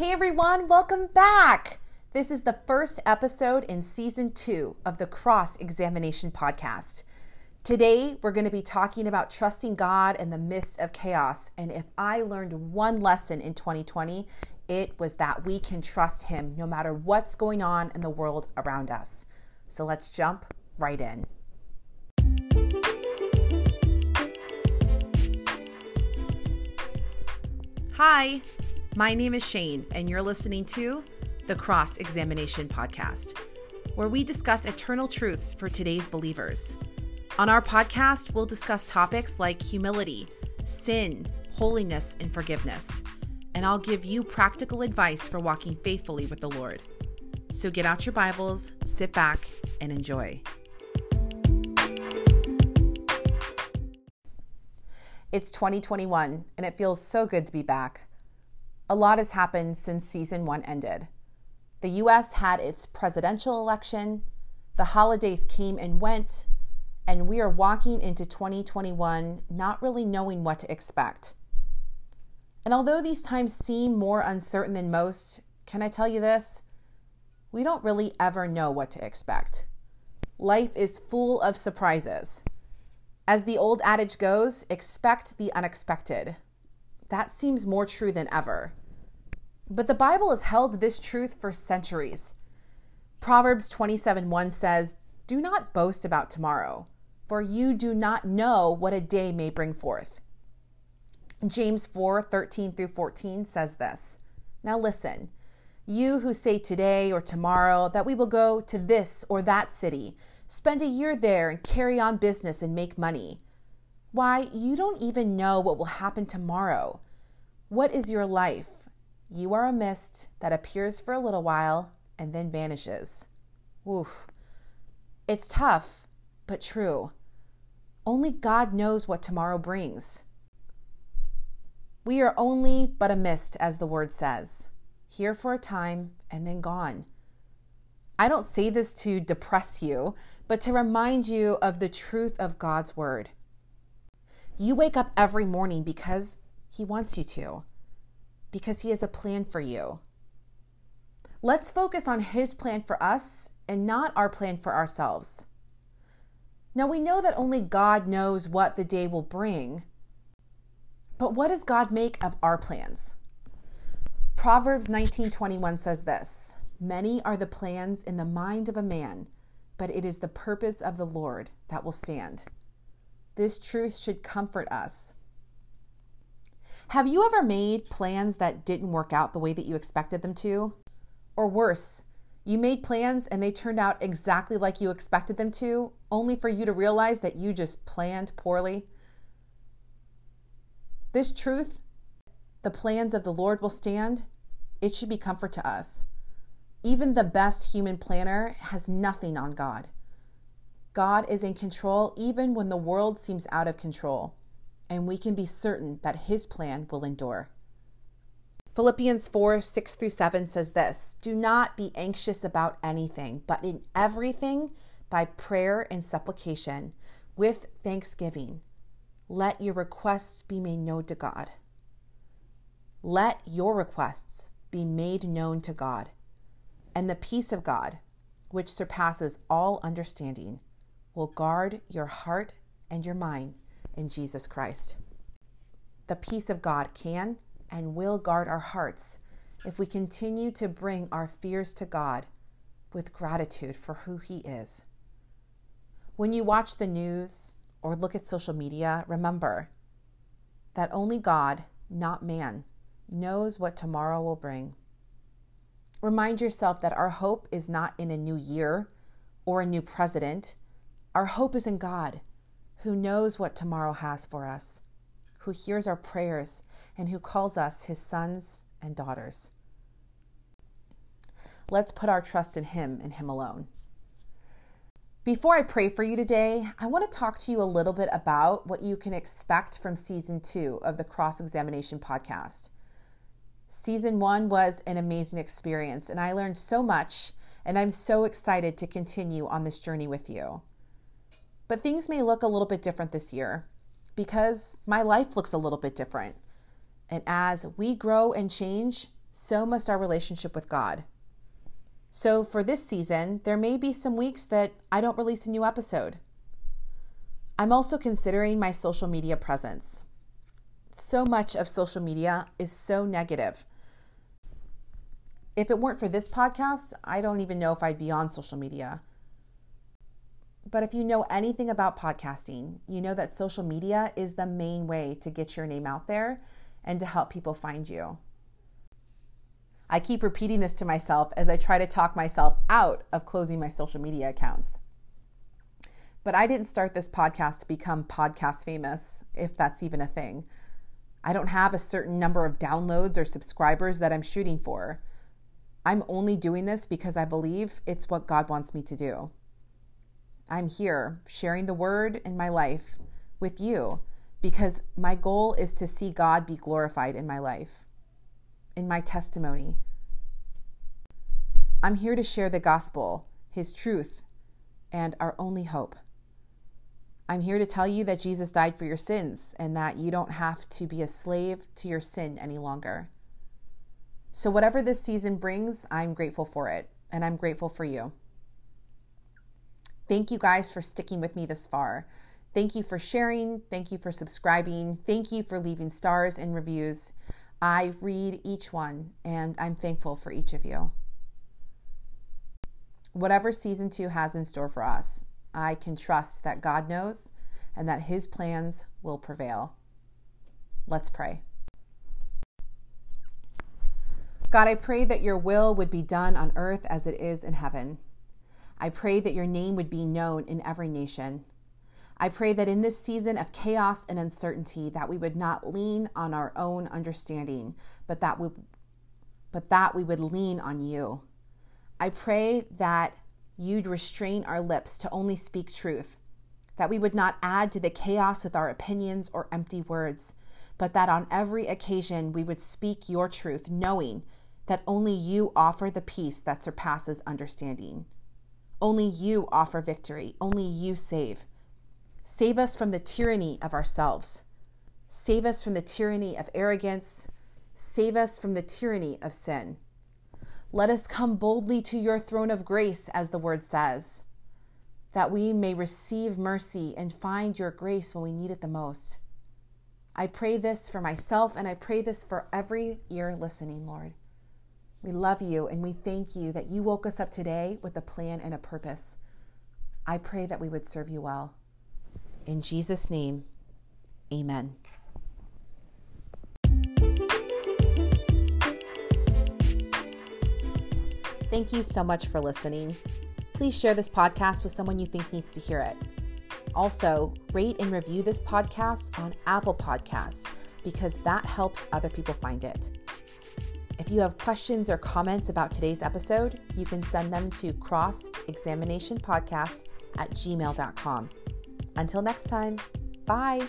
Hey everyone, welcome back. This is the first episode in season two of the Cross Examination Podcast. Today, we're going to be talking about trusting God in the midst of chaos. And if I learned one lesson in 2020, it was that we can trust Him no matter what's going on in the world around us. So let's jump right in. Hi, my name is Shane, and you're listening to the Cross Examination Podcast, where we discuss eternal truths for today's believers. On our podcast, we'll discuss topics like humility, sin, holiness, and forgiveness. And I'll give you practical advice for walking faithfully with the Lord. So get out your Bibles, sit back, and enjoy. It's 2021, and it feels so good to be back. A lot has happened since season one ended. The US had its presidential election, the holidays came and went, and we are walking into 2021 not really knowing what to expect. And although these times seem more uncertain than most, can I tell you this? We don't really ever know what to expect. Life is full of surprises. As the old adage goes, expect the unexpected. That seems more true than ever. But the Bible has held this truth for centuries. Proverbs 27 1 says, Do not boast about tomorrow, for you do not know what a day may bring forth. James 4 13 through 14 says this Now listen, you who say today or tomorrow that we will go to this or that city, spend a year there and carry on business and make money. Why, you don't even know what will happen tomorrow. What is your life? You are a mist that appears for a little while and then vanishes. Oof. It's tough, but true. Only God knows what tomorrow brings. We are only but a mist, as the word says, here for a time and then gone. I don't say this to depress you, but to remind you of the truth of God's word. You wake up every morning because He wants you to, because He has a plan for you. Let's focus on His plan for us and not our plan for ourselves. Now we know that only God knows what the day will bring. But what does God make of our plans? Proverbs 19:21 says this, "Many are the plans in the mind of a man, but it is the purpose of the Lord that will stand." This truth should comfort us. Have you ever made plans that didn't work out the way that you expected them to? Or worse, you made plans and they turned out exactly like you expected them to, only for you to realize that you just planned poorly. This truth, the plans of the Lord will stand, it should be comfort to us. Even the best human planner has nothing on God. God is in control even when the world seems out of control, and we can be certain that His plan will endure. Philippians 4 6 through 7 says this Do not be anxious about anything, but in everything, by prayer and supplication, with thanksgiving, let your requests be made known to God. Let your requests be made known to God, and the peace of God, which surpasses all understanding, will guard your heart and your mind in Jesus Christ. The peace of God can and will guard our hearts if we continue to bring our fears to God with gratitude for who He is. When you watch the news or look at social media, remember that only God, not man, knows what tomorrow will bring. Remind yourself that our hope is not in a new year or a new president. Our hope is in God, who knows what tomorrow has for us who hears our prayers and who calls us his sons and daughters. Let's put our trust in him and him alone. Before I pray for you today, I want to talk to you a little bit about what you can expect from season two of the Cross Examination podcast. Season one was an amazing experience, and I learned so much, and I'm so excited to continue on this journey with you. But things may look a little bit different this year because my life looks a little bit different. And as we grow and change, so must our relationship with God. So, for this season, there may be some weeks that I don't release a new episode. I'm also considering my social media presence. So much of social media is so negative. If it weren't for this podcast, I don't even know if I'd be on social media. But if you know anything about podcasting, you know that social media is the main way to get your name out there and to help people find you. I keep repeating this to myself as I try to talk myself out of closing my social media accounts. But I didn't start this podcast to become podcast famous, if that's even a thing. I don't have a certain number of downloads or subscribers that I'm shooting for. I'm only doing this because I believe it's what God wants me to do. I'm here sharing the word in my life with you because my goal is to see God be glorified in my life in my testimony. I'm here to share the gospel, His truth, and our only hope. I'm here to tell you that Jesus died for your sins and that you don't have to be a slave to your sin any longer. So, whatever this season brings, I'm grateful for it, and I'm grateful for you. Thank you guys for sticking with me this far. Thank you for sharing. Thank you for subscribing. Thank you for leaving stars and reviews. I read each one and I'm thankful for each of you. Whatever season two has in store for us, I can trust that God knows and that his plans will prevail. Let's pray. God, I pray that your will would be done on earth as it is in heaven. I pray that your name would be known in every nation. I pray that in this season of chaos and uncertainty that we would not lean on our own understanding, but that we but that we would lean on you. I pray that you'd restrain our lips to only speak truth, that we would not add to the chaos with our opinions or empty words, but that on every occasion we would speak your truth, knowing that only you offer the peace that surpasses understanding. Only you offer victory, only you save. Save us from the tyranny of ourselves. Save us from the tyranny of arrogance. Save us from the tyranny of sin. Let us come boldly to your throne of grace, as the word says, that we may receive mercy and find your grace when we need it the most. I pray this for myself and I pray this for every ear listening, Lord. We love you and we thank you that you woke us up today with a plan and a purpose. I pray that we would serve you well. In Jesus' name, amen. Thank you so much for listening. Please share this podcast with someone you think needs to hear it. Also, rate and review this podcast on Apple Podcasts because that helps other people find it. If you have questions or comments about today's episode, you can send them to crossexaminationpodcast at gmail.com. Until next time, bye.